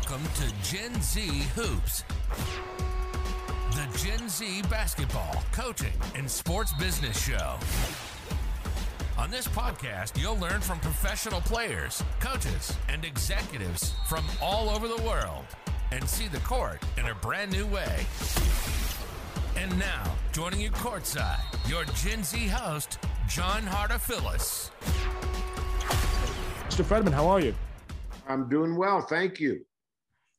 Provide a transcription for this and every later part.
Welcome to Gen Z Hoops, the Gen Z basketball, coaching, and sports business show. On this podcast, you'll learn from professional players, coaches, and executives from all over the world and see the court in a brand new way. And now, joining you courtside, your Gen Z host, John Hartophilus. Mr. Fredman, how are you? I'm doing well, thank you.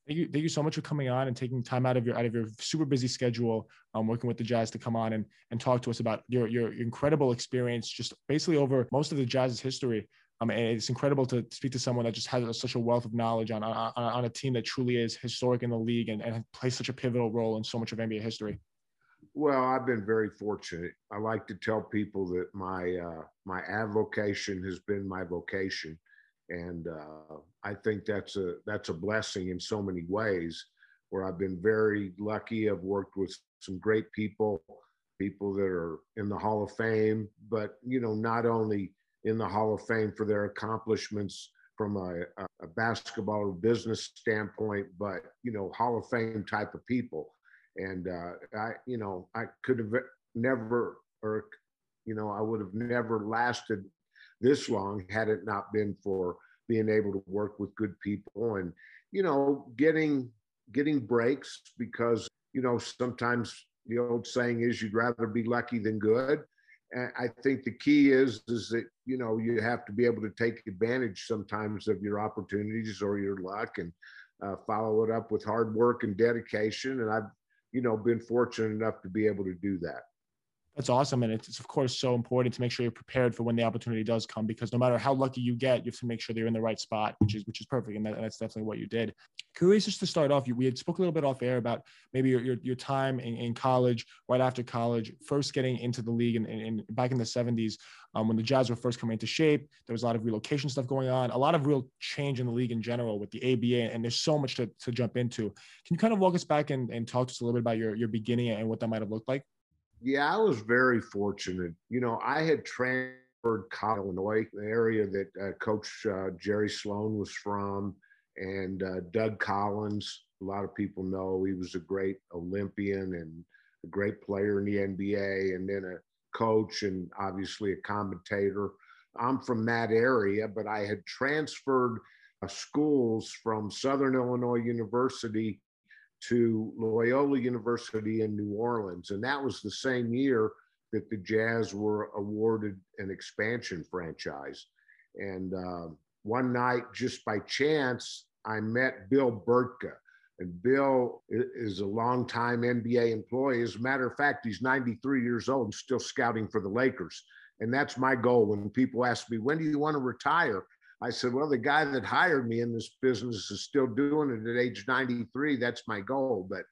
Thank you, thank you so much for coming on and taking time out of your out of your super busy schedule, um, working with the Jazz to come on and and talk to us about your your incredible experience, just basically over most of the Jazz's history. Um, and it's incredible to speak to someone that just has such a wealth of knowledge on on, on a team that truly is historic in the league and, and plays such a pivotal role in so much of NBA history. Well, I've been very fortunate. I like to tell people that my uh, my avocation has been my vocation, and uh, I think that's a that's a blessing in so many ways. Where I've been very lucky. I've worked with some great people, people that are in the Hall of Fame, but you know, not only in the Hall of Fame for their accomplishments from a, a basketball or business standpoint, but you know, Hall of Fame type of people and uh, I, you know, I could have never, or you know, I would have never lasted this long had it not been for being able to work with good people and you know getting getting breaks because you know sometimes the old saying is you'd rather be lucky than good and i think the key is is that you know you have to be able to take advantage sometimes of your opportunities or your luck and uh, follow it up with hard work and dedication and i've you know, been fortunate enough to be able to do that. That's awesome. And it's, of course, so important to make sure you're prepared for when the opportunity does come, because no matter how lucky you get, you have to make sure that you're in the right spot, which is, which is perfect. And that, that's definitely what you did. Curious just to start off, you, we had spoke a little bit off air about maybe your, your, your time in, in college, right after college, first getting into the league and, back in the 70s um, when the Jazz were first coming into shape. There was a lot of relocation stuff going on, a lot of real change in the league in general with the ABA, and there's so much to, to jump into. Can you kind of walk us back and, and talk to us a little bit about your, your beginning and what that might have looked like? Yeah, I was very fortunate. You know, I had transferred Illinois, the area that uh, Coach uh, Jerry Sloan was from, and uh, Doug Collins. A lot of people know he was a great Olympian and a great player in the NBA, and then a coach and obviously a commentator. I'm from that area, but I had transferred uh, schools from Southern Illinois University to Loyola University in New Orleans. And that was the same year that the Jazz were awarded an expansion franchise. And uh, one night, just by chance, I met Bill Bertka. And Bill is a longtime NBA employee. As a matter of fact, he's 93 years old and still scouting for the Lakers. And that's my goal. When people ask me, when do you want to retire? I said, well, the guy that hired me in this business is still doing it at age 93. That's my goal. But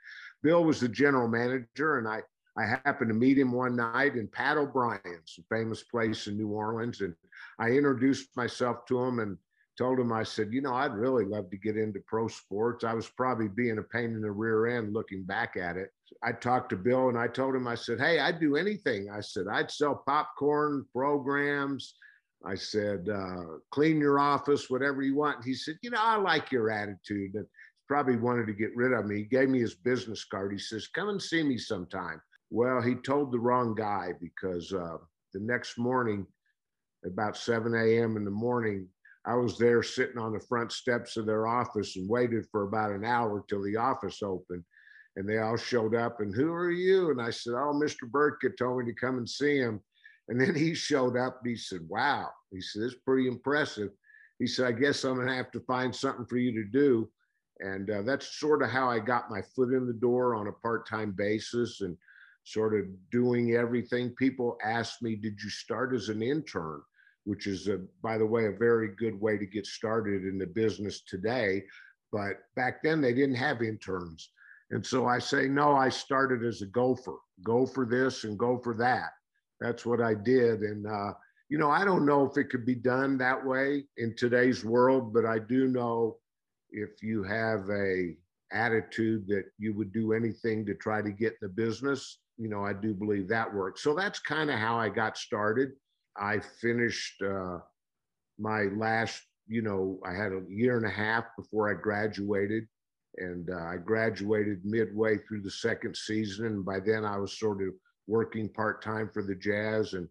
Bill was the general manager, and I, I happened to meet him one night in Pat O'Brien's, a famous place in New Orleans. And I introduced myself to him and told him, I said, you know, I'd really love to get into pro sports. I was probably being a pain in the rear end looking back at it. I talked to Bill and I told him, I said, hey, I'd do anything. I said, I'd sell popcorn programs. I said, uh, clean your office, whatever you want. he said, you know, I like your attitude. And probably wanted to get rid of me. He gave me his business card. He says, come and see me sometime. Well, he told the wrong guy because uh, the next morning, about 7 a.m. in the morning, I was there sitting on the front steps of their office and waited for about an hour till the office opened. And they all showed up and who are you? And I said, Oh, Mr. Bertka told me to come and see him. And then he showed up and he said, Wow. He said, It's pretty impressive. He said, I guess I'm going to have to find something for you to do. And uh, that's sort of how I got my foot in the door on a part time basis and sort of doing everything. People ask me, Did you start as an intern? Which is, a, by the way, a very good way to get started in the business today. But back then, they didn't have interns. And so I say, No, I started as a gopher, go for this and go for that that's what I did. And, uh, you know, I don't know if it could be done that way in today's world, but I do know if you have a attitude that you would do anything to try to get in the business, you know, I do believe that works. So that's kind of how I got started. I finished uh, my last, you know, I had a year and a half before I graduated. And uh, I graduated midway through the second season. And by then I was sort of working part time for the Jazz. And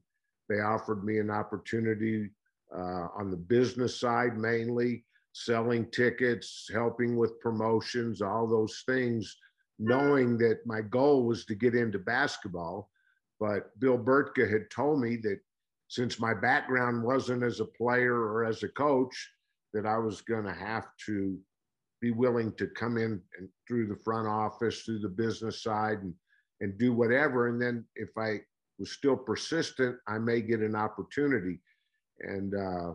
they offered me an opportunity uh, on the business side mainly, selling tickets, helping with promotions, all those things, knowing that my goal was to get into basketball. But Bill Bertka had told me that since my background wasn't as a player or as a coach, that I was going to have to be willing to come in and through the front office, through the business side, and and do whatever. And then if I was still persistent, I may get an opportunity. And uh,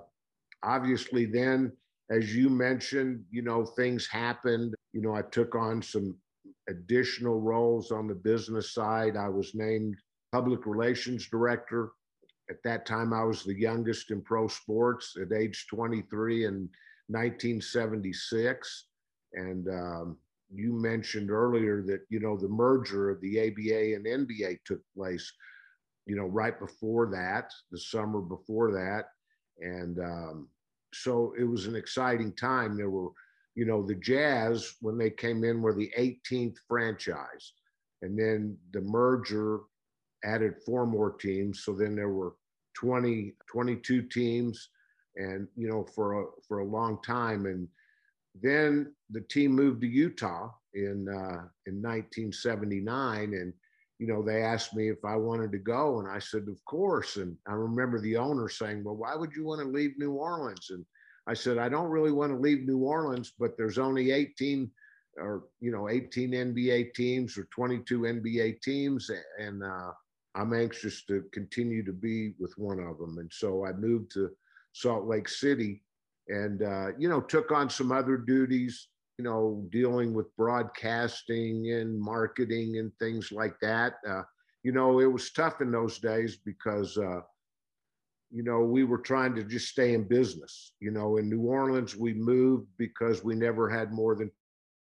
obviously, then, as you mentioned, you know, things happened. You know, I took on some additional roles on the business side. I was named public relations director. At that time, I was the youngest in pro sports at age 23 in 1976. And um, you mentioned earlier that, you know, the merger of the ABA and NBA took place, you know, right before that, the summer before that. And um, so it was an exciting time. There were, you know, the Jazz, when they came in, were the 18th franchise. And then the merger added four more teams. So then there were 20, 22 teams and, you know, for a, for a long time. And then the team moved to Utah in, uh, in 1979. And, you know, they asked me if I wanted to go. And I said, of course. And I remember the owner saying, well, why would you want to leave New Orleans? And I said, I don't really want to leave New Orleans, but there's only 18 or, you know, 18 NBA teams or 22 NBA teams. And, uh, I'm anxious to continue to be with one of them. And so I moved to Salt Lake City and, uh, you know, took on some other duties, you know, dealing with broadcasting and marketing and things like that. Uh, you know, it was tough in those days because, uh, you know, we were trying to just stay in business. You know, in New Orleans, we moved because we never had more than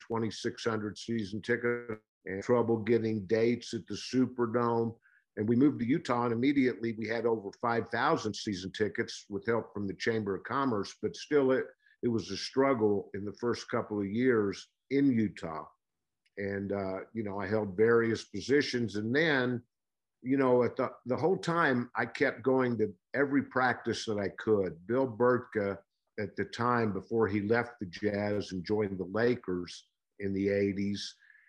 2,600 season tickets and trouble getting dates at the Superdome and we moved to Utah, and immediately we had over 5,000 season tickets with help from the Chamber of Commerce. But still, it it was a struggle in the first couple of years in Utah, and uh, you know I held various positions, and then you know at the the whole time I kept going to every practice that I could. Bill Bertka at the time before he left the Jazz and joined the Lakers in the 80s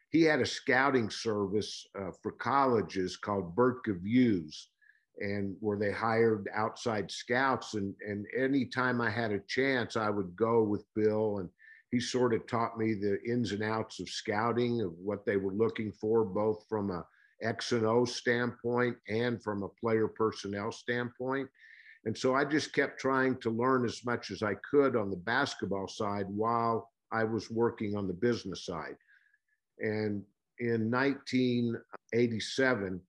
he had a scouting service uh, for colleges called Bertka Views, and where they hired outside scouts. And and anytime I had a chance, I would go with Bill, and he sort of taught me the ins and outs of scouting, of what they were looking for, both from a X and O standpoint and from a player personnel standpoint. And so I just kept trying to learn as much as I could on the basketball side while I was working on the business side. And in 1987,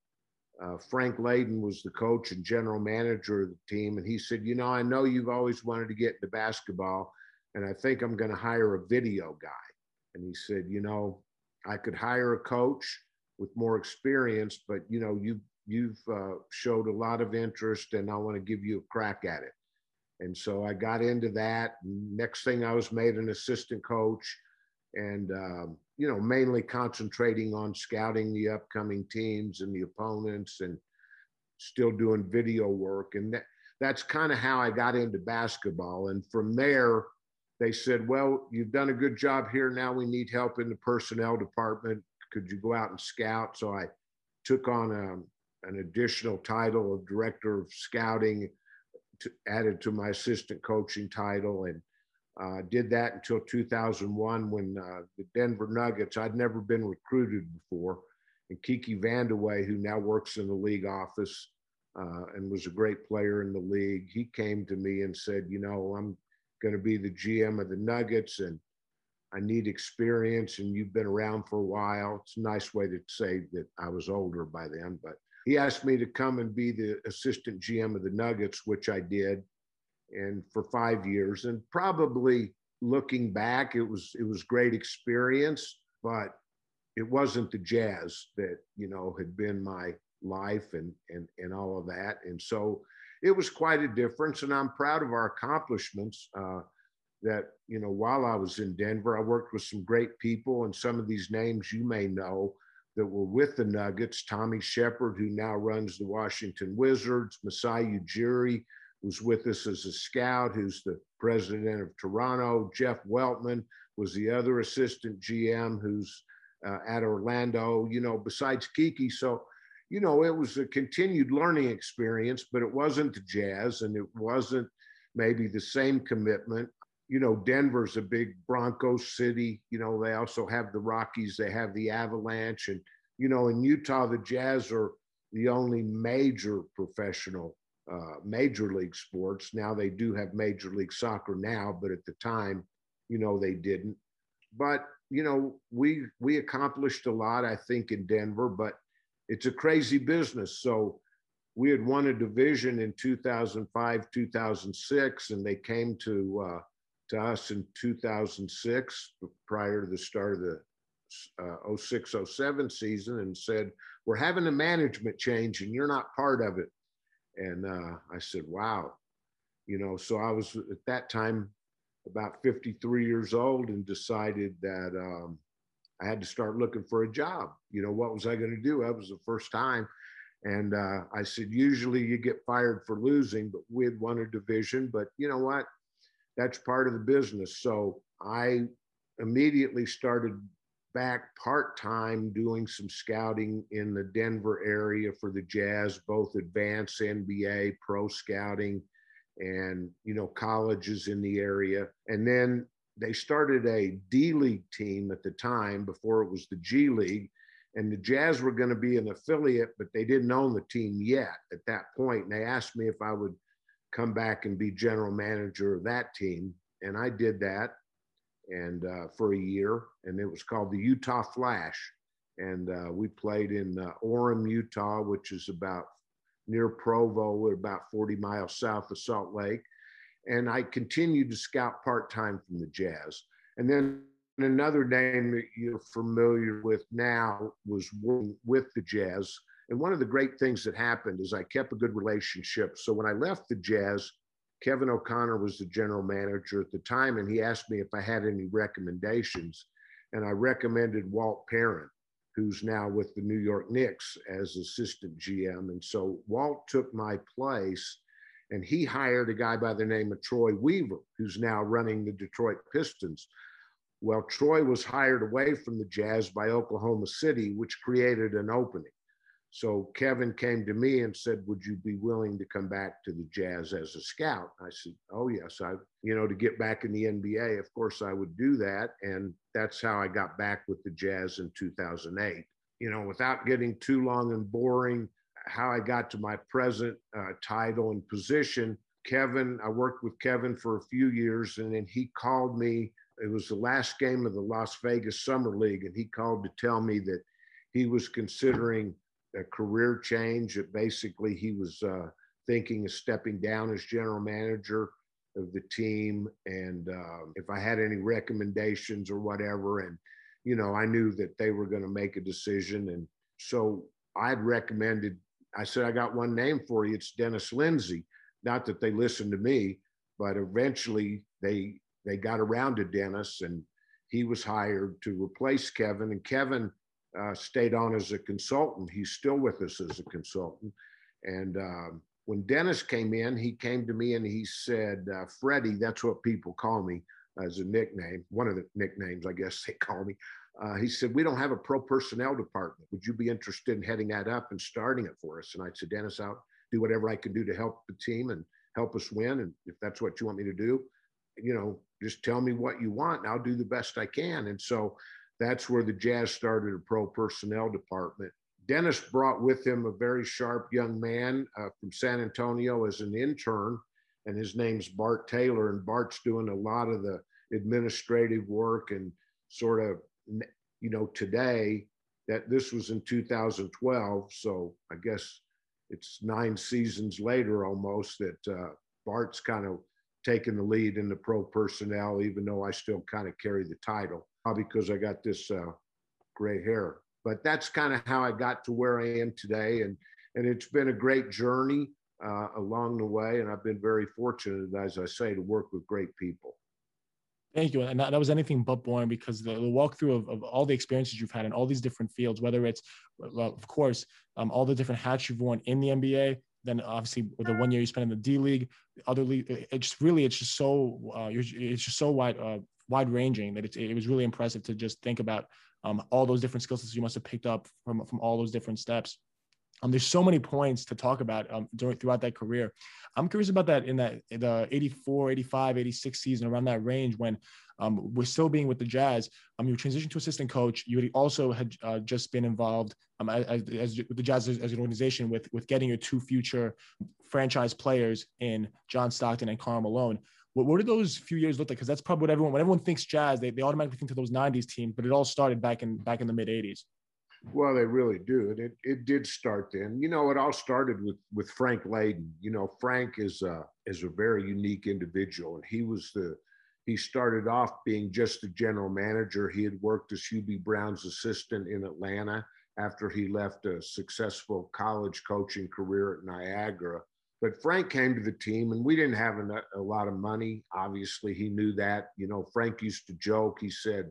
uh, Frank Layden was the coach and general manager of the team. And he said, You know, I know you've always wanted to get into basketball, and I think I'm going to hire a video guy. And he said, You know, I could hire a coach with more experience, but, you know, you, you've uh, showed a lot of interest, and I want to give you a crack at it. And so I got into that. Next thing I was made an assistant coach and um, you know mainly concentrating on scouting the upcoming teams and the opponents and still doing video work and that, that's kind of how i got into basketball and from there they said well you've done a good job here. Now we need help in the personnel department. Could you go out and scout? So i took on a, um, an additional title of director of scouting to, added to my assistant coaching title and uh, did that until 2001 when uh, the Denver Nuggets, I'd never been recruited before. And Kiki Vandeweghe, who now works in the league office uh, and was a great player in the league, he came to me and said, You know, I'm going to be the GM of the Nuggets and I need experience. And you've been around for a while. It's a nice way to say that I was older by then. But he asked me to come and be the assistant GM of the Nuggets, which I did and for five years. And probably looking back, it was it was great experience, but it wasn't the jazz that you know had been my life and and and all of that. And so it was quite a difference. And I'm proud of our accomplishments. Uh, that, you know, while I was in Denver, I worked with some great people and some of these names you may know that were with the Nuggets. Tommy Sheppard, who now runs the Washington Wizards, Masai Ujiri was with us as a scout, who's the president of Toronto. Jeff Weltman was the other assistant GM who's uh, at Orlando, you know, besides Kiki. So, you know, it was a continued learning experience, but it wasn't the Jazz and it wasn't maybe the same commitment. You know, Denver's a big Broncos city. You know, they also have the Rockies, they have the Avalanche. And, you know, in Utah, the Jazz are the only major professional uh, major league sports. Now they do have major league soccer now, but at the time, you know, they didn't. But you know, we we accomplished a lot, I think, in Denver. But it's a crazy business. So we had won a division in 2005, 2006, and they came to uh, to us in 2006, prior to the start of the uh, 06, 07 season, and said, "We're having a management change, and you're not part of it." And uh, I said, wow. You know, so I was at that time about 53 years old and decided that um, I had to start looking for a job. You know, what was I going to do? That was the first time. And uh, I said, usually you get fired for losing, but we had won a division. But you know what? That's part of the business. So I immediately started back part time doing some scouting in the Denver area for the Jazz, both advanced NBA, pro scouting, and you know colleges in the area. And then they started a D League team at the time before it was the G League. And the Jazz were going to be an affiliate, but they didn't own the team yet at that point. And they asked me if I would come back and be general manager of that team. And I did that and uh, for a year, and it was called the Utah Flash. And uh, we played in uh, Orem, Utah, which is about near Provo, about 40 miles south of Salt Lake. And I continued to scout part time from the Jazz. And then another name that you're familiar with now was with the Jazz. And one of the great things that happened is I kept a good relationship. So when I left the Jazz, Kevin O'Connor was the general manager at the time, and he asked me if I had any recommendations. And I recommended Walt Perrin, who's now with the New York Knicks as assistant GM. And so Walt took my place, and he hired a guy by the name of Troy Weaver, who's now running the Detroit Pistons. Well, Troy was hired away from the Jazz by Oklahoma City, which created an opening. So Kevin came to me and said, "Would you be willing to come back to the Jazz as a scout?" I said, "Oh yes, I, you know, to get back in the NBA, of course I would do that." And that's how I got back with the Jazz in 2008. You know, without getting too long and boring, how I got to my present uh, title and position. Kevin, I worked with Kevin for a few years, and then he called me. It was the last game of the Las Vegas Summer League, and he called to tell me that he was considering a career change. That basically he was uh, thinking of stepping down as general manager of the team, and uh, if I had any recommendations or whatever, and you know, I knew that they were going to make a decision, and so I'd recommended. I said, I got one name for you. It's Dennis Lindsey. Not that they listened to me, but eventually they they got around to Dennis, and he was hired to replace Kevin. And Kevin uh, stayed on as a consultant. He's still with us as a consultant. And um, when Dennis came in, he came to me and he said, uh, Freddie, that's what people call me as a nickname, one of the nicknames, I guess they call me. Uh, he said, We don't have a pro personnel department. Would you be interested in heading that up and starting it for us? And I said, Dennis, I'll do whatever I can do to help the team and help us win. And if that's what you want me to do, you know, just tell me what you want and I'll do the best I can. And so that's where the Jazz started a pro personnel department. Dennis brought with him a very sharp young man uh, from San Antonio as an intern, and his name's Bart Taylor. And Bart's doing a lot of the administrative work and sort of, you know, today that this was in 2012. So I guess it's nine seasons later almost that uh, Bart's kind of taken the lead in the pro personnel, even though I still kind of carry the title because I got this uh, gray hair. But that's kind of how I got to where I am today, and and it's been a great journey uh, along the way, and I've been very fortunate, as I say, to work with great people. Thank you. And that, that was anything but boring because the, the walkthrough of, of all the experiences you've had in all these different fields, whether it's, well, of course, um, all the different hats you've worn in the NBA, then obviously the one year you spent in the D League, the other league, it's really, it's just so, uh, it's just so wide, uh, wide ranging that it, it was really impressive to just think about um, all those different skill sets you must have picked up from, from all those different steps. Um, there's so many points to talk about um, during throughout that career. I'm curious about that in that the 84, 85, 86 season around that range when um, we're still being with the Jazz. Um, you transitioned to assistant coach. You also had uh, just been involved um, as, as, with the Jazz as, as, an organization with with getting your two future franchise players in John Stockton and Karl Malone. What, what did those few years look like? Because that's probably what everyone when everyone thinks Jazz, they, they automatically think to those '90s teams, but it all started back in back in the mid '80s. Well, they really do. It, it did start then. You know, it all started with with Frank Layden. You know, Frank is a is a very unique individual. And he was the he started off being just a general manager. He had worked as Hubie Brown's assistant in Atlanta after he left a successful college coaching career at Niagara. But Frank came to the team, and we didn't have a, a lot of money. Obviously, he knew that. You know, Frank used to joke. He said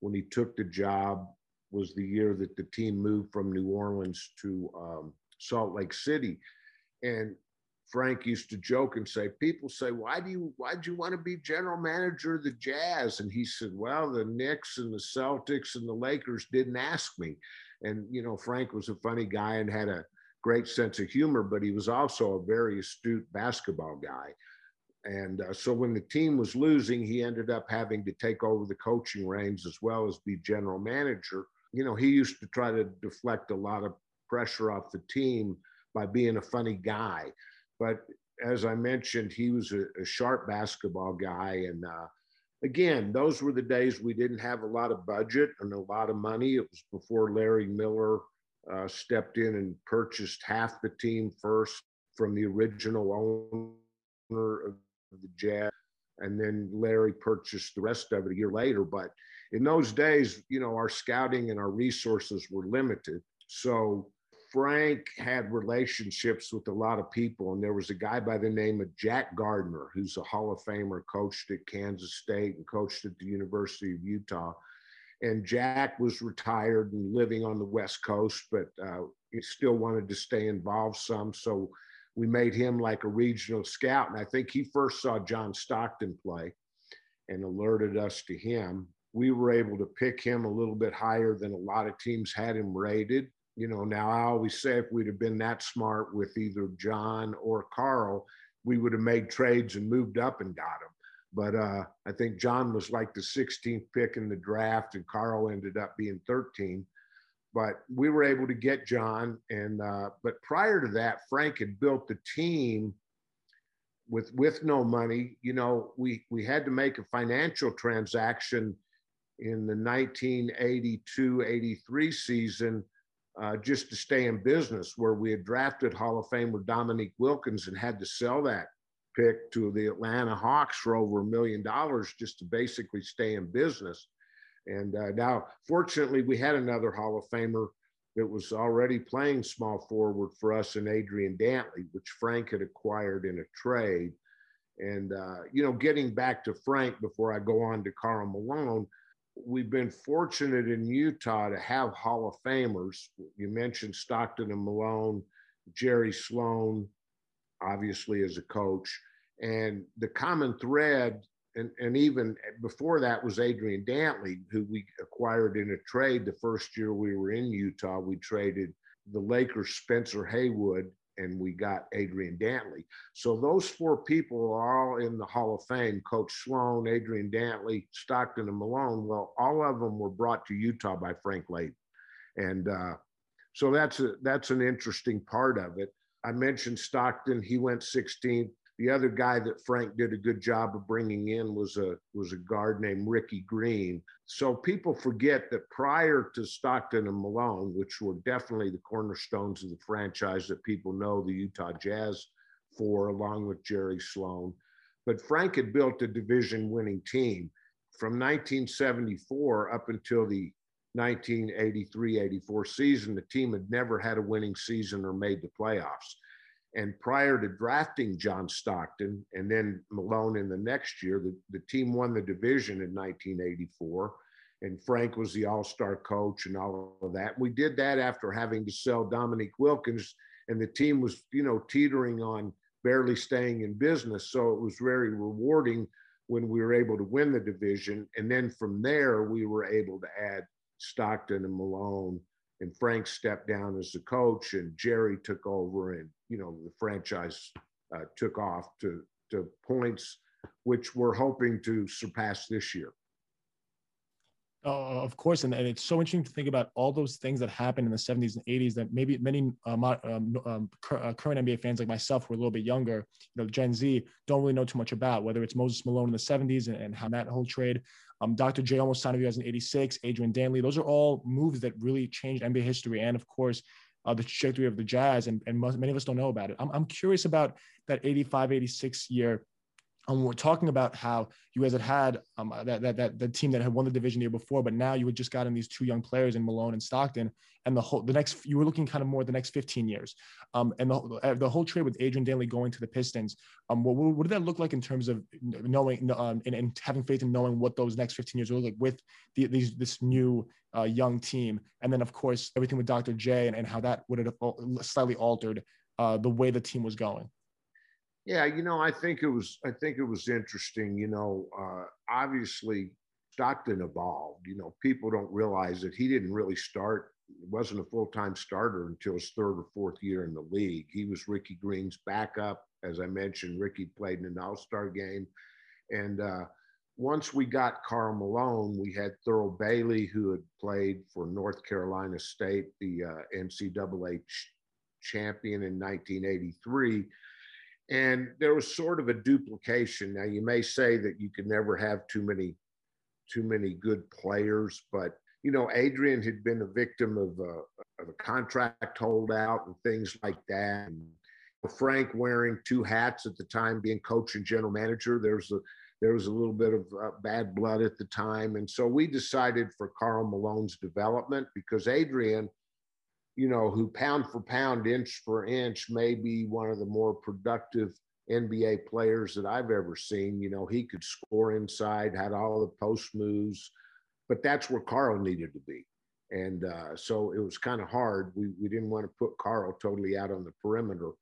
when he took the job, was the year that the team moved from New Orleans to um, Salt Lake City. And Frank used to joke and say, people say, why do you, why'd you want to be general manager of the Jazz? And he said, well, the Knicks and the Celtics and the Lakers didn't ask me. And, you know, Frank was a funny guy and had a great sense of humor, but he was also a very astute basketball guy. And uh, so when the team was losing, he ended up having to take over the coaching reins as well as be general manager you know, he used to try to deflect a lot of pressure off the team by being a funny guy. But as I mentioned, he was a, a sharp basketball guy. And uh, again, those were the days we didn't have a lot of budget and a lot of money. It was before Larry Miller uh, stepped in and purchased half the team first from the original owner of the Jazz. And then Larry purchased the rest of it a year later. But in those days, you know, our scouting and our resources were limited. So Frank had relationships with a lot of people, and there was a guy by the name of Jack Gardner, who's a Hall of Famer, coached at Kansas State and coached at the University of Utah. And Jack was retired and living on the West Coast, but uh, he still wanted to stay involved some. So we made him like a regional scout. And I think he first saw John Stockton play and alerted us to him we were able to pick him a little bit higher than a lot of teams had him rated. You know, now I always say if we'd have been that smart with either John or Karl, we would have made trades and moved up and got him. But uh, I think John was like the 16th pick in the draft, and Karl ended up being 13. But we were able to get John, and uh, but prior to that, Frank had built the team with with no money. You know, we we had to make a financial transaction in the 1982 83 season uh, just to stay in business, where we had drafted Hall of Famer Dominique Wilkins and had to sell that pick to the Atlanta Hawks for over a million dollars just to basically stay in business. And uh, now, fortunately, we had another Hall of Famer that was already playing small forward for us in Adrian Dantley, which Frank had acquired in a trade. And, uh, you know, getting back to Frank before I go on to Karl Malone, we've been fortunate in Utah to have Hall of Famers. You mentioned Stockton and Malone, Jerry Sloan, obviously as a coach. And the common thread, and, and even before that was Adrian Dantley, who we acquired in a trade the first year we were in Utah. We traded the Lakers Spencer Haywood and we got Adrian Dantley. So those four people are all in the Hall of Fame. Coach Sloan, Adrian Dantley, Stockton, and Malone. Well, all of them were brought to Utah by Frank Layden, and uh, so that's a, that's an interesting part of it. I mentioned Stockton; he went 16th. The other guy that Frank did a good job of bringing in was a was a guard named Ricky Green. So people forget that prior to Stockton and Malone, which were definitely the cornerstones of the franchise that people know the Utah Jazz for, along with Jerry Sloan, but Frank had built a division winning team from 1974 up until the 1983 84 season. The team had never had a winning season or made the playoffs. And prior to drafting John Stockton and then Malone in the next year, the, the team won the division in 1984. And Frank was the all star coach and all of that. We did that after having to sell Dominique Wilkins, and the team was, you know, teetering on barely staying in business. So it was very rewarding when we were able to win the division. And then from there, we were able to add Stockton and Malone and Frank stepped down as the coach, and Jerry took over, and you know the franchise uh, took off to to points which we're hoping to surpass this year. Uh, of course, and, and it's so interesting to think about all those things that happened in the 70s and 80s that maybe many um, um, um, uh, current NBA fans like myself who are a little bit younger, you know, Gen Z, don't really know too much about, whether it's Moses Malone in the 70s and, and how that whole trade um, Dr. J almost signed with you guys in 86, Adrian Dantley. Those are all moves that really changed NBA history. And of course, uh, the trajectory of the Jazz, and, and most, many of us don't know about it. I'm, I'm curious about that 85, 86 year and we're talking about how you guys had had um, that, that, that the team that had won the division the year before, but now you had just gotten these two young players in Malone and Stockton, and the whole the next you were looking kind of more the next 15 years, um, and the, uh, the whole trade with Adrian Dantley going to the Pistons, um, what, what did that look like in terms of knowing um, and, and having faith in knowing what those next 15 years will look like with the, these this new uh, young team, and then of course everything with Dr. J and, and how that would have slightly altered uh, the way the team was going. Yeah, you know, I think it was. I think it was interesting. You know, uh, obviously Stockton evolved. You know, people don't realize that he didn't really start. wasn't a full time starter until his third or fourth year in the league. He was Ricky Green's backup. As I mentioned, Ricky played in an All Star game, and uh, once we got Karl Malone, we had Thurl Bailey, who had played for North Carolina State, the uh, NCAA ch- champion in 1983 and there was sort of a duplication. Now you may say that you could never have too many too many good players but you know adrian had been a victim of a, of a contract holdout and things like that. And frank wearing two hats at the time being coach and general manager there's a there was a little bit of uh, bad blood at the time. And so we decided for Karl malone's development because adrian you know, who pound for pound, inch for inch, may be one of the more productive NBA players that I've ever seen. You know, he could score inside, had all the post moves, but that's where Karl needed to be. And uh, so it was kind of hard. We, we didn't want to put Karl totally out on the perimeter.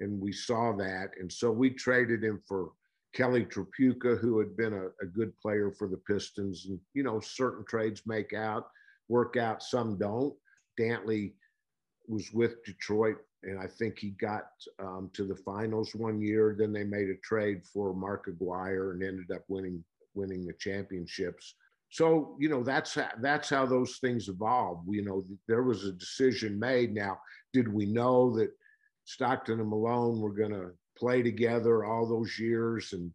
And we saw that. And so we traded him for Kelly Tripucka, who had been a, a good player for the Pistons. And, you know, certain trades make out, work out, some don't. Dantley was with Detroit, and I think he got um, to the finals one year. Then they made a trade for Mark Aguirre and ended up winning winning the championships. So you know that's that's how those things evolve. You know there was a decision made. Now, did we know that Stockton and Malone were going to play together all those years and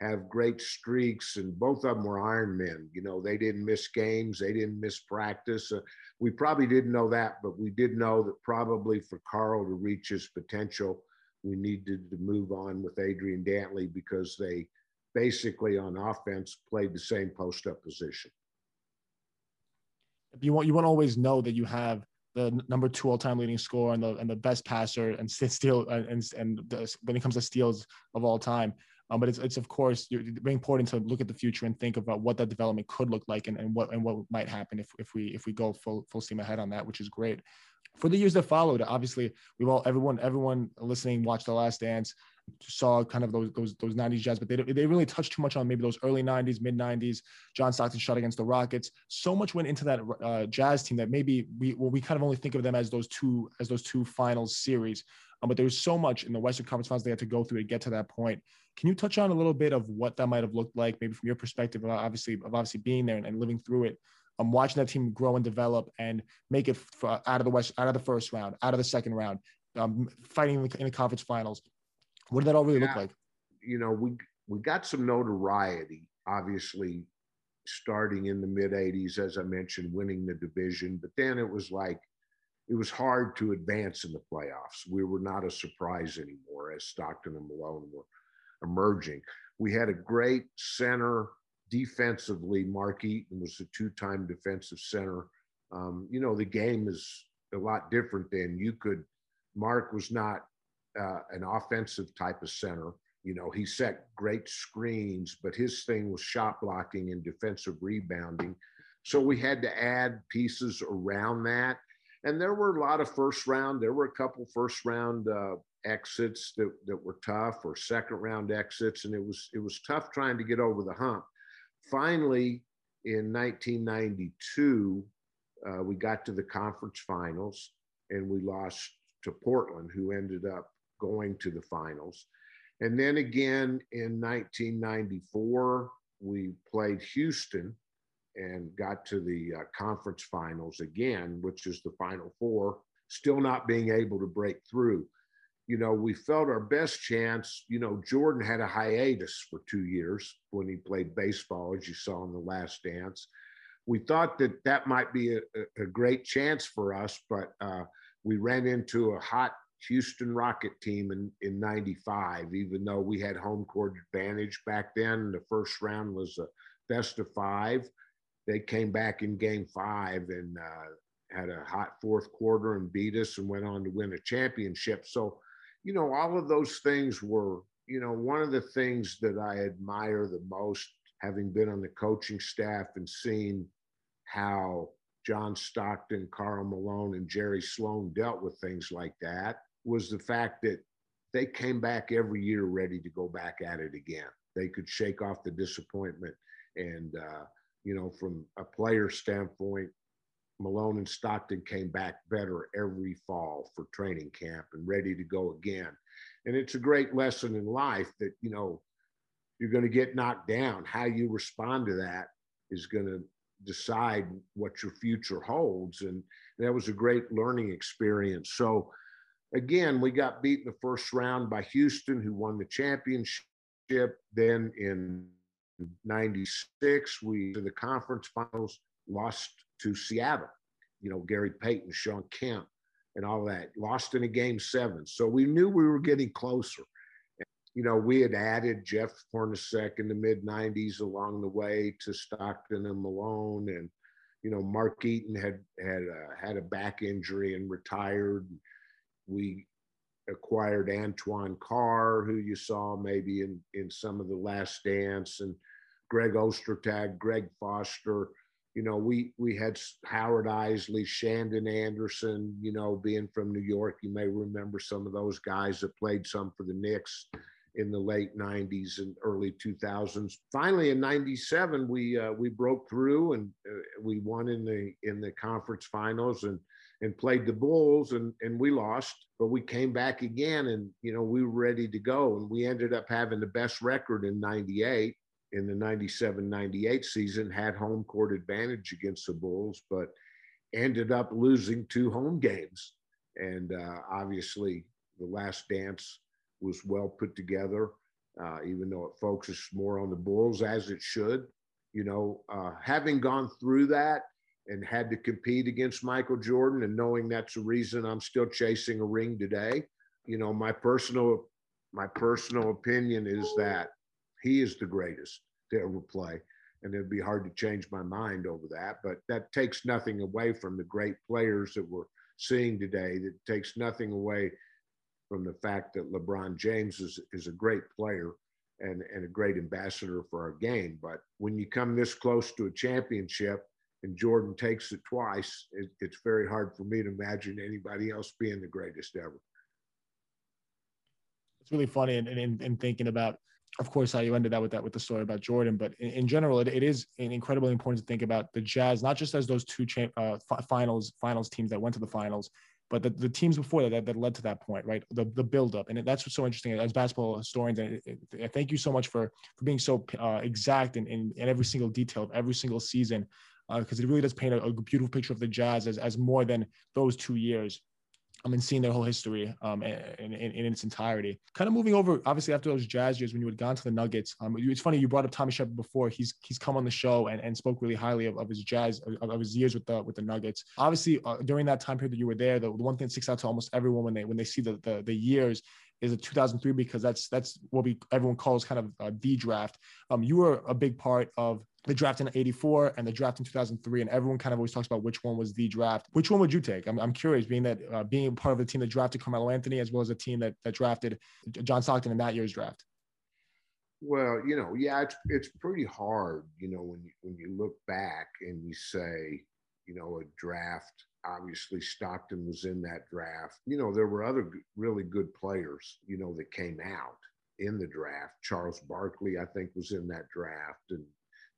have great streaks? And both of them were Iron Men. You know they didn't miss games, they didn't miss practice. Uh, we probably didn't know that, but we did know that probably for Karl to reach his potential, we needed to move on with Adrian Dantley because they basically on offense played the same post up position. You want you want to always know that you have the number two all time leading scorer and the and the best passer and steal and and the, when it comes to steals of all time. Um, but it's, it's of course very important to look at the future and think about what that development could look like and, and what and what might happen if, if we if we go full full steam ahead on that, which is great. For the years that followed, obviously we've all everyone everyone listening watched The Last Dance, saw kind of those those those 90s jazz, but they they really touched too much on maybe those early 90s, mid 90s. John Stockton shot against the Rockets. So much went into that uh, jazz team that maybe we well, we kind of only think of them as those two as those two finals series. Um, but there was so much in the Western Conference Finals they had to go through to get to that point. Can you touch on a little bit of what that might have looked like, maybe from your perspective, of obviously of obviously being there and, and living through it? Um, watching that team grow and develop and make it f- out of the West, out of the first round, out of the second round, um, fighting in the, in the, conference finals. What did that all really yeah. look like? You know, we we got some notoriety, obviously, starting in the mid '80s, as I mentioned, winning the division. But then it was like it was hard to advance in the playoffs. We were not a surprise anymore as Stockton and Malone were emerging. We had a great center defensively. Mark Eaton was a two-time defensive center. Um, you know, the game is a lot different than You could, Mark was not uh, an offensive type of center. You know, he set great screens, but his thing was shot blocking and defensive rebounding. So we had to add pieces around that. And there were a lot of first round, there were a couple first round uh, exits that, that were tough or second round exits. And it was, it was tough trying to get over the hump. Finally, in 1992, uh, we got to the conference finals and we lost to Portland, who ended up going to the finals. And then again in 1994, we played Houston and got to the uh, conference finals again, which is the final four, still not being able to break through. You know, we felt our best chance. You know, Jordan had a hiatus for two years when he played baseball, as you saw in the last dance. We thought that that might be a, a great chance for us, but uh, we ran into a hot Houston Rocket team in, in 95, even though we had home court advantage back then. The first round was a best of five. They came back in game five and uh, had a hot fourth quarter and beat us and went on to win a championship. So, you know, all of those things were, you know, one of the things that I admire the most, having been on the coaching staff and seen how John Stockton, Karl Malone, and Jerry Sloan dealt with things like that was the fact that they came back every year ready to go back at it again. They could shake off the disappointment. And, uh, you know, from a player standpoint, Malone and Stockton came back better every fall for training camp and ready to go again. And it's a great lesson in life that, you know, you're going to get knocked down. How you respond to that is going to decide what your future holds. And that was a great learning experience. So, again, we got beat in the first round by Houston, who won the championship. Then in 96, we to the conference finals lost to Seattle. You know, Gary Payton, Shawn Kemp, and all that. Lost in a game seven. So we knew we were getting closer. You know, we had added Jeff Hornacek in the mid 90s along the way to Stockton and Malone. And, you know, Mark Eaton had had uh, had a back injury and retired we acquired Antoine Carr, who you saw maybe in, in some of the last dance, and Greg Ostertag, Greg Foster. You know, we we had Howard Eisley, Shandon Anderson, you know, being from New York. You may remember some of those guys that played some for the Knicks in the late 90s and early 2000s. Finally, in 97, we uh, we broke through and uh, we won in the in the conference finals and and played the Bulls and, and we lost, but we came back again and, you know, we were ready to go. And we ended up having the best record in 98 in the 97 98 season, had home court advantage against the Bulls, but ended up losing two home games. And uh, obviously, the last dance was well put together, uh, even though it focuses more on the Bulls as it should. You know, uh, having gone through that, and had to compete against Michael Jordan and knowing that's the reason I'm still chasing a ring today. You know, my personal my personal opinion is that he is the greatest to ever play. And it'd be hard to change my mind over that. But that takes nothing away from the great players that we're seeing today. That takes nothing away from the fact that LeBron James is, is a great player and, and a great ambassador for our game. But when you come this close to a championship, and Jordan takes it twice, it, it's very hard for me to imagine anybody else being the greatest ever. It's really funny and in, in, in, thinking about, of course, how you ended that with that with the story about Jordan, but in, in general, it, it is incredibly important to think about the Jazz, not just as those two cha- uh, finals finals teams that went to the finals, but the, the teams before that, that, that led to that point, right? The the build up, and that's what's so interesting as basketball historians. And thank you so much for for being so uh, exact in, in, in every single detail of every single season because uh, it really does paint a, a, beautiful picture of the Jazz as, as more than those two years. I mean, seeing their whole history um, in, in, in, its entirety. Kind of moving over, obviously, after those Jazz years when you had gone to the Nuggets. Um, it's funny you brought up Tommy Sheppard before. He's he's come on the show and, and spoke really highly of, of his Jazz of, of his years with the with the Nuggets. Obviously, uh, during that time period that you were there, the, the one thing that sticks out to almost everyone when they when they see the the, the years is a 2003 because that's that's what we everyone calls kind of uh, the draft. Um, you were a big part of the draft in 84 and the draft in 2003 and everyone kind of always talks about which one was the draft. Which one would you take? I'm, I'm curious being that uh, being part of the team that drafted carmelo anthony as well as a team that, that drafted john stockton in that year's draft. Well you know yeah it's, it's pretty hard you know when you when you look back and you say you know a draft obviously stockton was in that draft. You know there were other really good players you know that came out in the draft. Charles barkley i think was in that draft and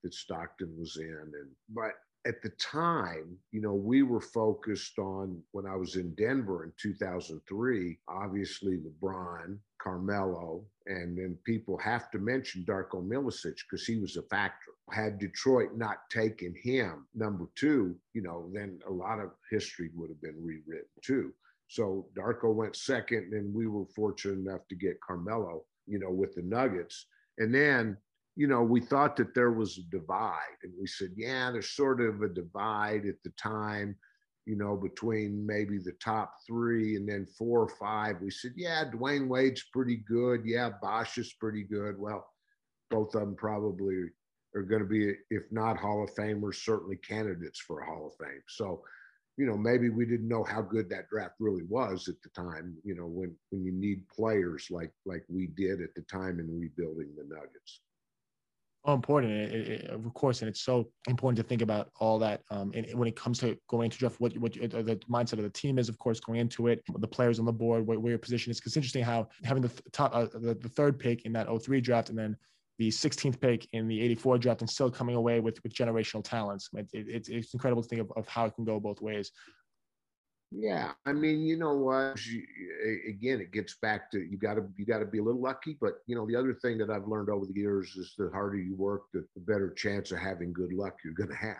that Stockton was in. And but at the time, you know, we were focused on when I was in Denver in 2003, obviously LeBron, Carmelo, and then people have to mention Darko Milicic because he was a factor. Had Detroit not taken him, number two, you know, then a lot of history would have been rewritten too. So Darko went second, and we were fortunate enough to get Carmelo, you know, with the Nuggets. And then you know, we thought that there was a divide. And we said, yeah, there's sort of a divide at the time, you know, between maybe the top three and then four or five. We said, yeah, Dwyane Wade's pretty good. Yeah, Bosh is pretty good. Well, both of them probably are going to be, if not Hall of Famers, certainly candidates for a Hall of Fame. So, you know, maybe we didn't know how good that draft really was at the time, you know, when when you need players like like we did at the time in rebuilding the Nuggets important, it, it, of course, and it's so important to think about all that. Um, and when it comes to going into draft, what what uh, the mindset of the team is, of course, going into it, the players on the board, where, where your position is. Because it's interesting how having the top, uh, the, the third pick in that 03 draft, and then the 16th pick in the 84 draft, and still coming away with with generational talents. It, it, it's incredible to think of, of how it can go both ways. Yeah, I mean, you know what? Again, it gets back to you got to you got to be a little lucky. But you know, the other thing that I've learned over the years is the harder you work, the, the better chance of having good luck you're going to have.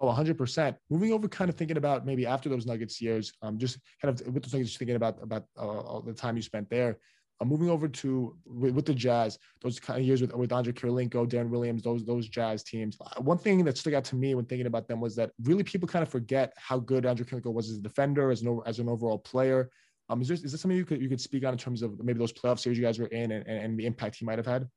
Oh, 100%. Moving over, kind of thinking about maybe after those Nuggets years, um, just kind of with those Nuggets, thinking about about uh, the time you spent there. Uh, moving over to with, with, the Jazz, those kind of years with, with Andre Kirilenko, Deron Williams, those those Jazz teams. Uh, one thing that stuck out to me when thinking about them was that really people kind of forget how good Andre Kirilenko was as a defender, as an as an overall player. Um, is this something you could you could speak on in terms of maybe those playoff series you guys were in and, and, and the impact he might have had?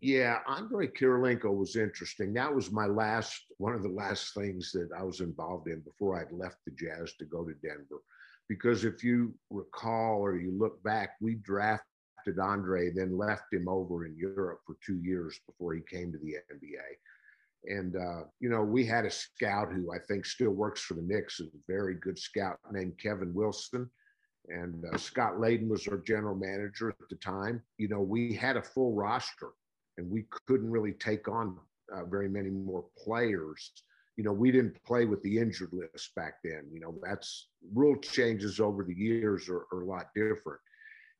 Yeah, Andre Kirilenko was interesting. That was my last one of the last things that I was involved in before I'd left the Jazz to go to Denver because if you recall or you look back, we drafted Andre, then left him over in Europe for two years before he came to the NBA. And, uh, you know, we had a scout who I think still works for the Knicks, a very good scout named Kevin Wilson. And uh, Scott Layden was our general manager at the time. You know, we had a full roster and we couldn't really take on uh, very many more players you know, we didn't play with the injured list back then. You know, that's rule changes over the years are, are a lot different.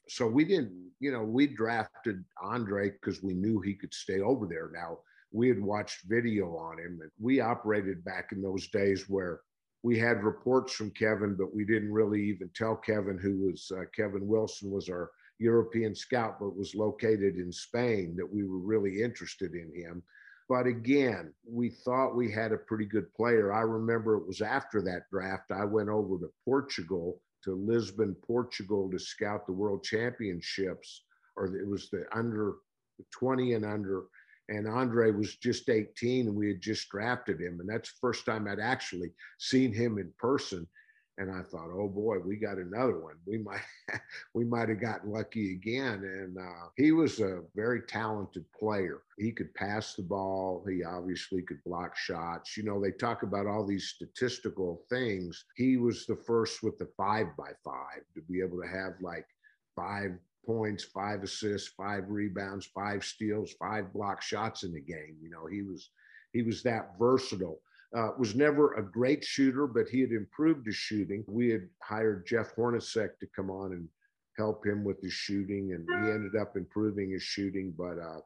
So we didn't, you know, we drafted Andre because we knew he could stay over there. Now, we had watched video on him and we operated back in those days where we had reports from Kevin, but we didn't really even tell Kevin, who was uh, Kevin Wilson, was our European scout, but was located in Spain, that we were really interested in him. But again, we thought we had a pretty good player. I remember it was after that draft, I went over to Portugal, to Lisbon, Portugal, to scout the world championships, or it was the under 20 and under. And Andre was just 18 and we had just drafted him. And that's the first time I'd actually seen him in person and I thought, oh boy, we got another one. We might we might have gotten lucky again. And uh, he was a very talented player. He could pass the ball. He obviously could block shots. You know, they talk about all these statistical things. He was the first with the five by five to be able to have like five points, five assists, five rebounds, five steals, five block shots in the game. You know, he was he was that versatile uh, was never a great shooter, but he had improved his shooting. We had hired Jeff Hornacek to come on and help him with his shooting, and he ended up improving his shooting. But uh,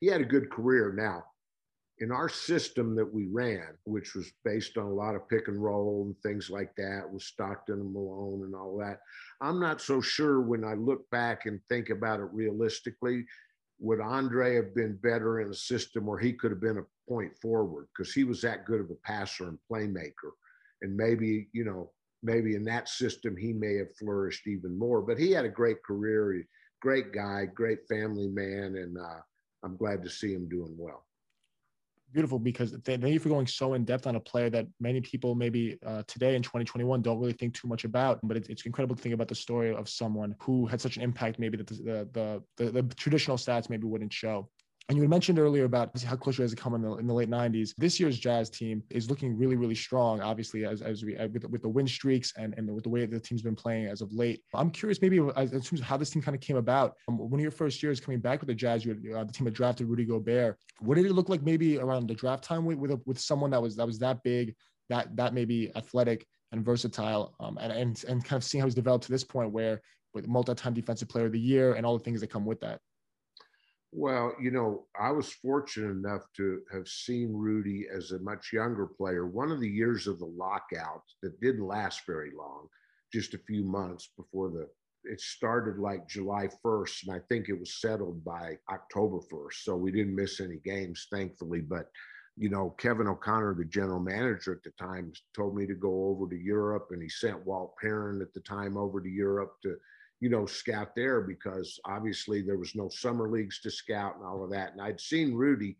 he had a good career. Now, in our system that we ran, which was based on a lot of pick and roll and things like that, with Stockton and Malone and all that, I'm not so sure when I look back and think about it realistically would Andre have been better in a system where he could have been a point forward because he was that good of a passer and playmaker? And maybe, you know, maybe in that system he may have flourished even more. But he had a great career, great guy, great family man, and uh, I'm glad to see him doing well. Beautiful because thank you for going so in depth on a player that many people maybe uh, today in 2021 don't really think too much about. But it's, it's incredible to think about the story of someone who had such an impact, maybe that the the, the, the traditional stats maybe wouldn't show. And you had mentioned earlier about how close you guys have come in the, in the late 90s. This year's Jazz team is looking really, really strong, obviously, as, as we with, with the win streaks and, and with the way the team's been playing as of late. I'm curious, maybe in terms of how this team kind of came about. Um, one of your first years coming back with the Jazz, you had, uh, the team had drafted Rudy Gobert. What did it look like maybe around the draft time with with, a, with someone that was that was that big, that that maybe athletic and versatile, um, and, and and kind of seeing how he's developed to this point where with multi-time defensive player of the year and all the things that come with that. Well, you know, I was fortunate enough to have seen Rudy as a much younger player. One of the years of the lockout that didn't last very long, just a few months before the it started like July 1st, and I think it was settled by October 1st. So we didn't miss any games, thankfully. But you know, Kevin O'Connor, the general manager at the time, told me to go over to Europe, and he sent Walt Perrin at the time over to Europe to you know, scout there because obviously there was no summer leagues to scout and all of that. And I'd seen Rudy,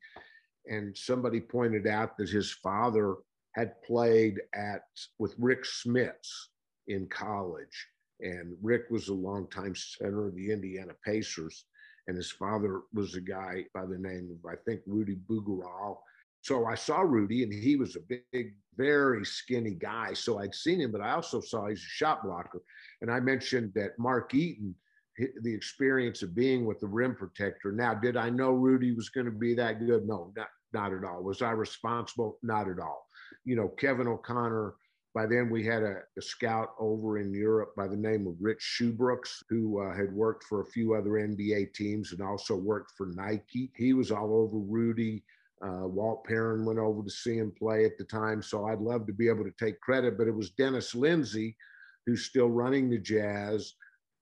and somebody pointed out that his father had played at with Rick Smits in college, and Rick was a longtime center of the Indiana Pacers, and his father was a guy by the name of I think Rudy Bourgarel. So I saw Rudy, and he was a big, very skinny guy. So I'd seen him, but I also saw he's a shot blocker. And I mentioned that Mark Eaton, the experience of being with the rim protector. Now, did I know Rudy was going to be that good? No, not, not at all. Was I responsible? Not at all. You know, Kevin O'Connor, by then we had a, a scout over in Europe by the name of Rich Sheubrooks, who uh, had worked for a few other NBA teams and also worked for Nike. He was all over Rudy. Uh, Walt Perrin went over to see him play at the time. So I'd love to be able to take credit, but it was Dennis Lindsey who's still running the Jazz,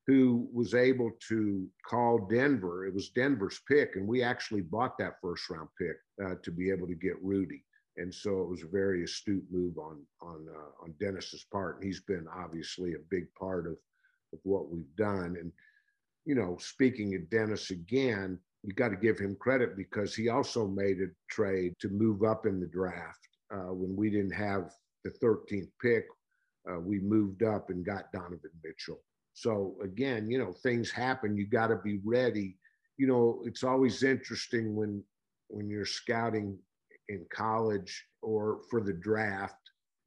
who was able to call Denver. It was Denver's pick, and we actually bought that first round pick uh, to be able to get Rudy. And so it was a very astute move on on uh, on Dennis's part. And he's been obviously a big part of of what we've done. And you know, speaking of Dennis again, you got to give him credit because he also made a trade to move up in the draft uh, when we didn't have the 13th pick uh, we moved up and got Donovan Mitchell. So again, you know, things happen. You got to be ready. You know, it's always interesting when when you're scouting in college or for the draft,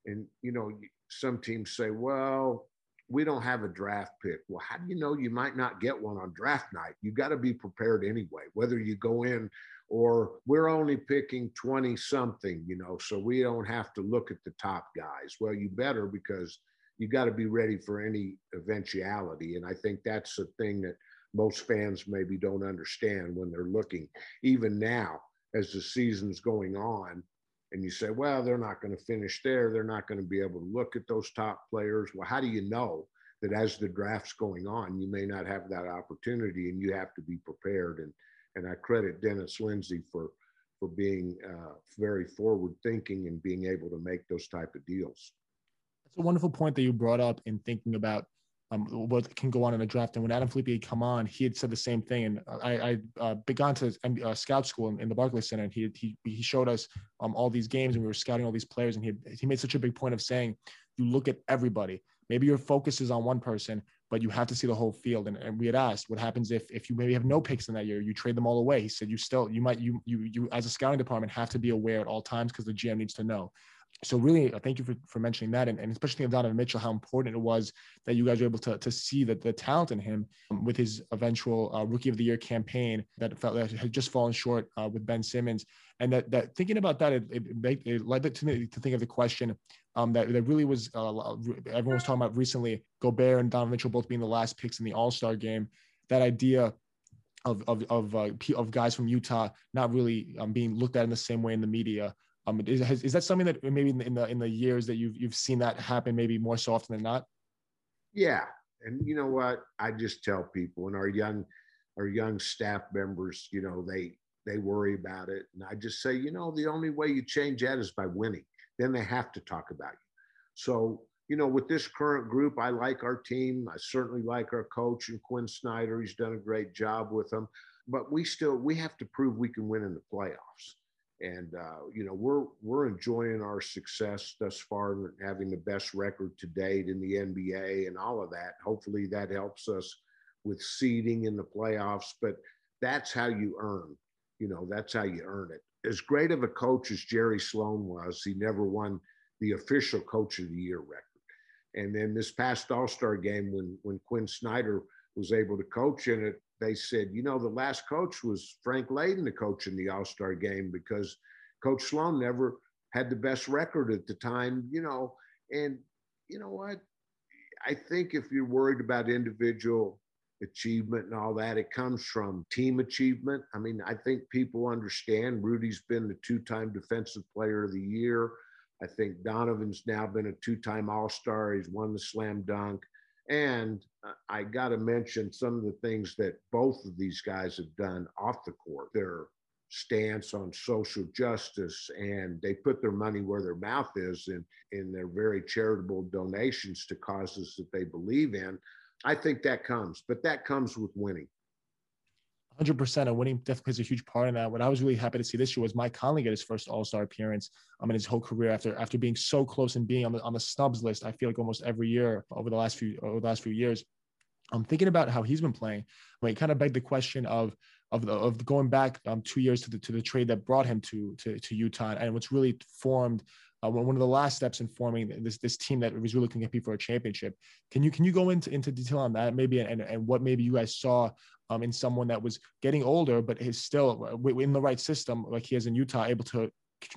and you know, some teams say, "Well, we don't have a draft pick." Well, how do you know you might not get one on draft night? You got to be prepared anyway, whether you go in or we're only picking 20 something, you know, so we don't have to look at the top guys. Well, you better because you got to be ready for any eventuality. And I think that's the thing that most fans maybe don't understand when they're looking, even now as the season's going on. And you say, well, they're not going to finish there. They're not going to be able to look at those top players. Well, how do you know that as the draft's going on, you may not have that opportunity and you have to be prepared? And and I credit Dennis Lindsey for for being uh, very forward thinking and being able to make those type of deals. That's a wonderful point that you brought up in thinking about um, what can go on in a draft. And when Adam Filippi had come on, he had said the same thing. And I, I uh, began to uh, scout school in, in, the Barclays Center, and he he he showed us um, all these games, and we were scouting all these players. And he he made such a big point of saying, you look at everybody. Maybe your focus is on one person, but you have to see the whole field. And, and we had asked, what happens if if you maybe have no picks in that year, you trade them all away? He said, you still you might you you you as a scouting department have to be aware at all times because the GM needs to know. So really, uh, thank you for, for mentioning that, and, and especially of Donovan Mitchell, how important it was that you guys were able to, to see that the talent in him um, with his eventual uh, Rookie of the Year campaign that felt that had just fallen short uh, with Ben Simmons, and that that thinking about that, it, it, it led to me to think of the question um, that, that really was uh, everyone was talking about recently. Gobert and Donovan Mitchell both being the last picks in the All Star game. That idea of of of, uh, of guys from Utah not really um, being looked at in the same way in the media. Um, is, is that something that maybe in the in the years that you've you've seen that happen maybe more so often than not? Yeah, and you know what? I just tell people and our young our young staff members, you know, they they worry about it, and I just say, you know, the only way you change that is by winning then they have to talk about you. So, you know, with this current group, I like our team. I certainly like our coach and Quinn Snyder. He's done a great job with them. But we still we have to prove we can win in the playoffs. And uh, you know we're we're enjoying our success thus far, having the best record to date in the NBA and all of that. Hopefully that helps us with seeding in the playoffs. But that's how you earn. You know that's how you earn it. As great of a coach as Jerry Sloan was, he never won the official Coach of the Year record. And then this past All Star game, when when Quinn Snyder was able to coach in it, they said, you know, the last coach was Frank Layden, the coach in the All Star game, because Coach Sloan never had the best record at the time, you know. And you know what? I think if you're worried about individual achievement and all that, it comes from team achievement. I mean, I think people understand Rudy's been the two time defensive player of the year. I think Donovan's now been a two time All Star. He's won the slam dunk. And I got to mention some of the things that both of these guys have done off the court. Their stance on social justice, and they put their money where their mouth is in, in their very charitable donations to causes that they believe in. I think that comes, but that comes with winning. 100% and winning definitely plays a huge part in that. What I was really happy to see this year was Mike Conley get his first All Star appearance um, in his whole career after after being so close and being on the on the snubs list. I feel like almost every year over the last few over the last few years. I'm thinking about how he's been playing. I mean, kind of begged the question of of the, of going back um, two years to the to the trade that brought him to to, to Utah and what's really formed uh, one of the last steps in forming this this team that was really looking to compete for a championship. Can you can you go into into detail on that maybe and and what maybe you guys saw um, in someone that was getting older but is still uh, in the right system like he is in Utah able to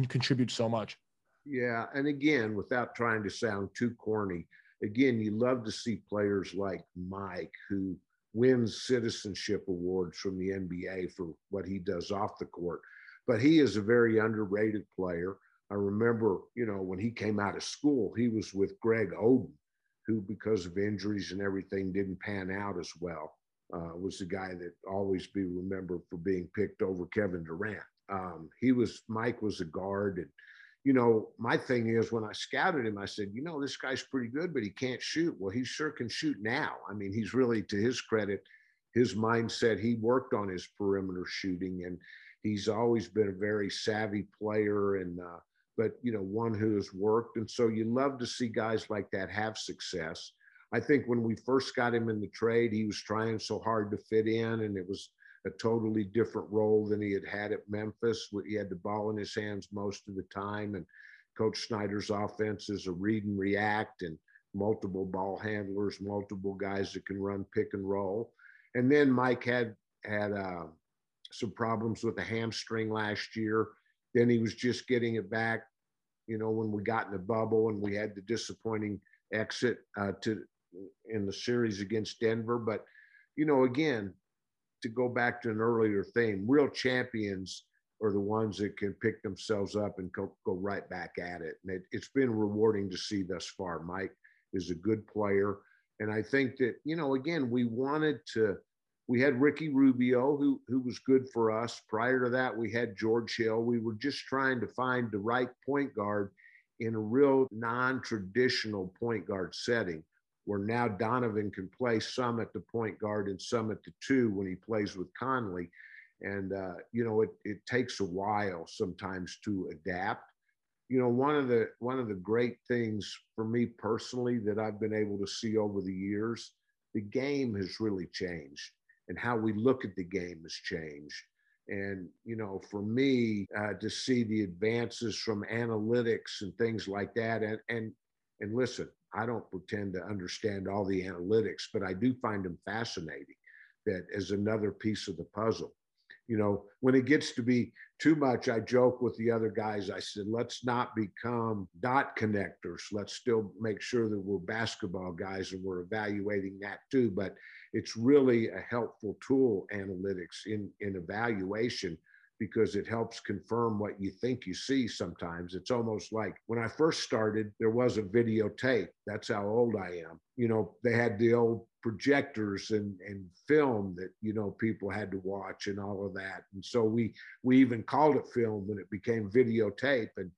contribute so much. Yeah, and again, without trying to sound too corny, again, you love to see players like Mike who wins citizenship awards from the NBA for what he does off the court. But he is a very underrated player. I remember, you know, when he came out of school, he was with Greg Oden, who, because of injuries and everything, didn't pan out as well. Uh, was the guy that always be remembered for being picked over Kevin Durant. Um, he was Mike was a guard, and you know my thing is when I scouted him, I said, you know, this guy's pretty good, but he can't shoot. Well, he sure can shoot now. I mean, he's really to his credit, his mindset. He worked on his perimeter shooting, and he's always been a very savvy player and. Uh, but you know one who has worked. And so you love to see guys like that have success. I think when we first got him in the trade he was trying so hard to fit in and it was a totally different role than he had had at memphis. He had the ball in his hands most of the time and coach snyder's offense is a read and react and multiple ball handlers multiple guys that can run pick and roll. And then mike had had uh, some problems with a hamstring last year then he was just getting it back, you know, when we got in the bubble and we had the disappointing exit uh, to in the series against Denver. But you know, again, to go back to an earlier theme, real champions are the ones that can pick themselves up and go, go right back at it. And it, it's been rewarding to see thus far. Mike is a good player. And I think that, you know, again, we wanted to we had Ricky Rubio, who who was good for us. Prior to that, we had George Hill. We were just trying to find the right point guard in a real non-traditional point guard setting, where now Donovan can play some at the point guard and some at the two when he plays with Conley. And uh, you know, it it takes a while sometimes to adapt. You know, one of the one of the great things for me personally that I've been able to see over the years, the game has really changed and how we look at the game has changed. And, you know, for me uh, to see the advances from analytics and things like that, and, and, and listen, I don't pretend to understand all the analytics, but I do find them fascinating that as another piece of the puzzle. You know, when it gets to be too much, I joke with the other guys. I said, let's not become dot connectors. Let's still make sure that we're basketball guys and we're evaluating that too. But it's really a helpful tool, analytics in, in evaluation, because it helps confirm what you think you see sometimes. It's almost like when I first started, there was a videotape. That's how old I am. You know, they had the old projectors and, and film that, you know, people had to watch and all of that. And so we we even called it film when it became videotape. And,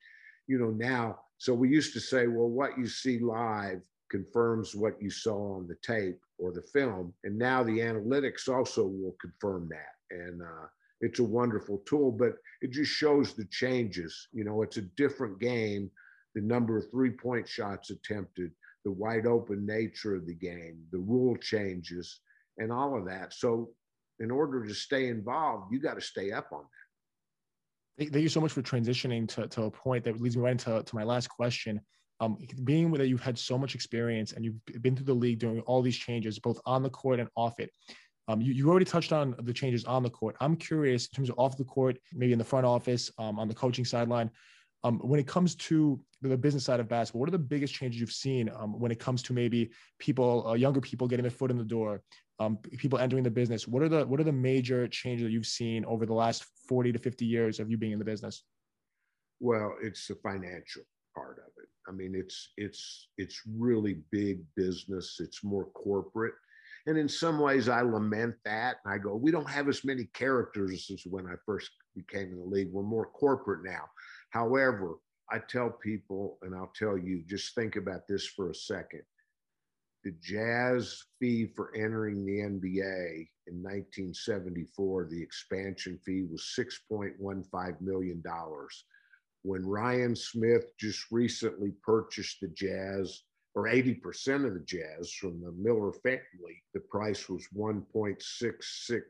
you know, now, so we used to say, well, what you see live confirms what you saw on the tape or the film. And now the analytics also will confirm that. And, uh, it's a wonderful tool, but it just shows the changes. You know, it's a different game. The number of three point shots attempted, the wide open nature of the game, the rule changes, and all of that. So, in order to stay involved, you got to stay up on that. Thank you so much for transitioning to, to a point that leads me right into to my last question. Um, being that you've had so much experience and you've been through the league doing all these changes, both on the court and off it, um, you, you already touched on the changes on the court. I'm curious in terms of off the court, maybe in the front office, um, on the coaching sideline. Um, when it comes to the business side of basketball, what are the biggest changes you've seen um, when it comes to maybe people, uh, younger people getting their foot in the door, um, people entering the business? What are the what are the major changes that you've seen over the last 40 to 50 years of you being in the business? Well, it's the financial part of it. I mean, it's it's it's really big business. It's more corporate. And in some ways, I lament that. And I go, we don't have as many characters as when I first became in the league. We're more corporate now. However, I tell people, and I'll tell you, just think about this for a second. The Jazz fee for entering the NBA in 1974, the expansion fee was $6.15 million. When Ryan Smith just recently purchased the Jazz or 80% of the jazz from the Miller family, the price was $1.66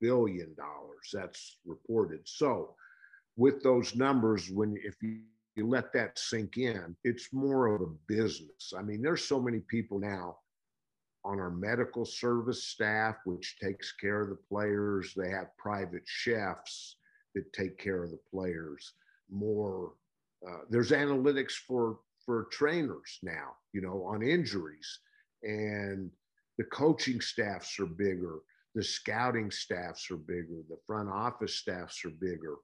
billion. That's reported. So, with those numbers, when if you, you let that sink in, it's more of a business. I mean, there's so many people now on our medical service staff, which takes care of the players. They have private chefs that take care of the players. More, uh, there's analytics for for trainers now, you know, on injuries. And the coaching staffs are bigger, the scouting staffs are bigger, the front office staffs are bigger.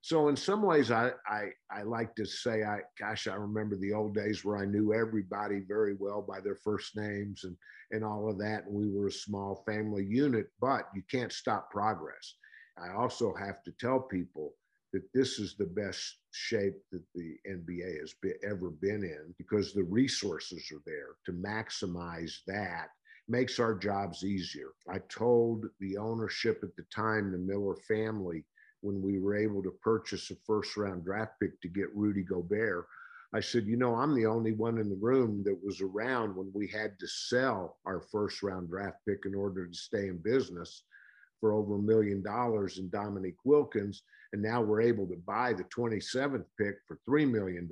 So in some ways, I, I I like to say, I gosh, I remember the old days where I knew everybody very well by their first names and and all of that, and we were a small family unit. But you can't stop progress. I also have to tell people that this is the best shape that the NBA has be, ever been in because the resources are there to maximize that makes our jobs easier. I told the ownership at the time, the Miller family, when we were able to purchase a first round draft pick to get Rudy Gobert, I said, you know, I'm the only one in the room that was around when we had to sell our first round draft pick in order to stay in business for over a million dollars in Dominique Wilkins. And now we're able to buy the 27th pick for $3 million.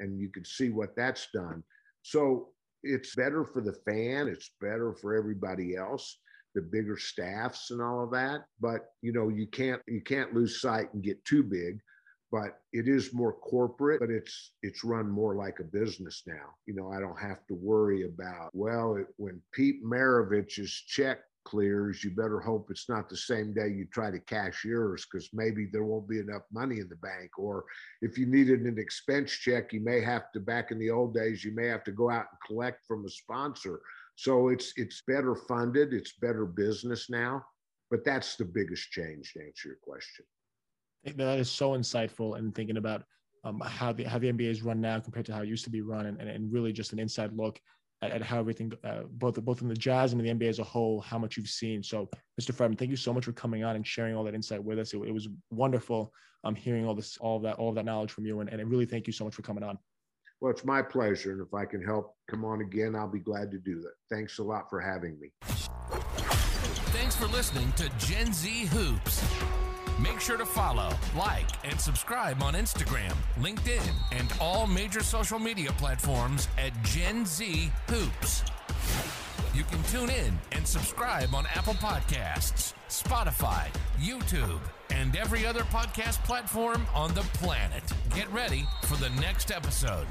And you can see what that's done. So it's better for the fan, it's better for everybody else the bigger staffs and all of that but you know you can't you can't lose sight and get too big but it is more corporate but it's it's run more like a business now you know i don't have to worry about well it, when pete maravich's check clears, you better hope it's not the same day you try to cash yours because maybe there won't be enough money in the bank. Or if you needed an expense check, you may have to, back in the old days, you may have to go out and collect from a sponsor. So it's it's better funded, it's better business now. But that's the biggest change to answer your question. That is so insightful and thinking about um, how the how the NBA is run now compared to how it used to be run, and, and really just an inside look at, at how everything, uh, both both in the Jazz and the NBA as a whole, how much you've seen. So, Mr. Fredman, thank you so much for coming on and sharing all that insight with us. It, it was wonderful um, hearing all this, all of that, all of that knowledge from you, and, and really thank you so much for coming on. Well, it's my pleasure, and if I can help come on again, I'll be glad to do that. Thanks a lot for having me. Thanks for listening to Gen Z Hoops. Make sure to follow, like, and subscribe on Instagram, LinkedIn, and all major social media platforms at Gen Z Hoops. You can tune in and subscribe on Apple Podcasts, Spotify, YouTube, and every other podcast platform on the planet. Get ready for the next episode.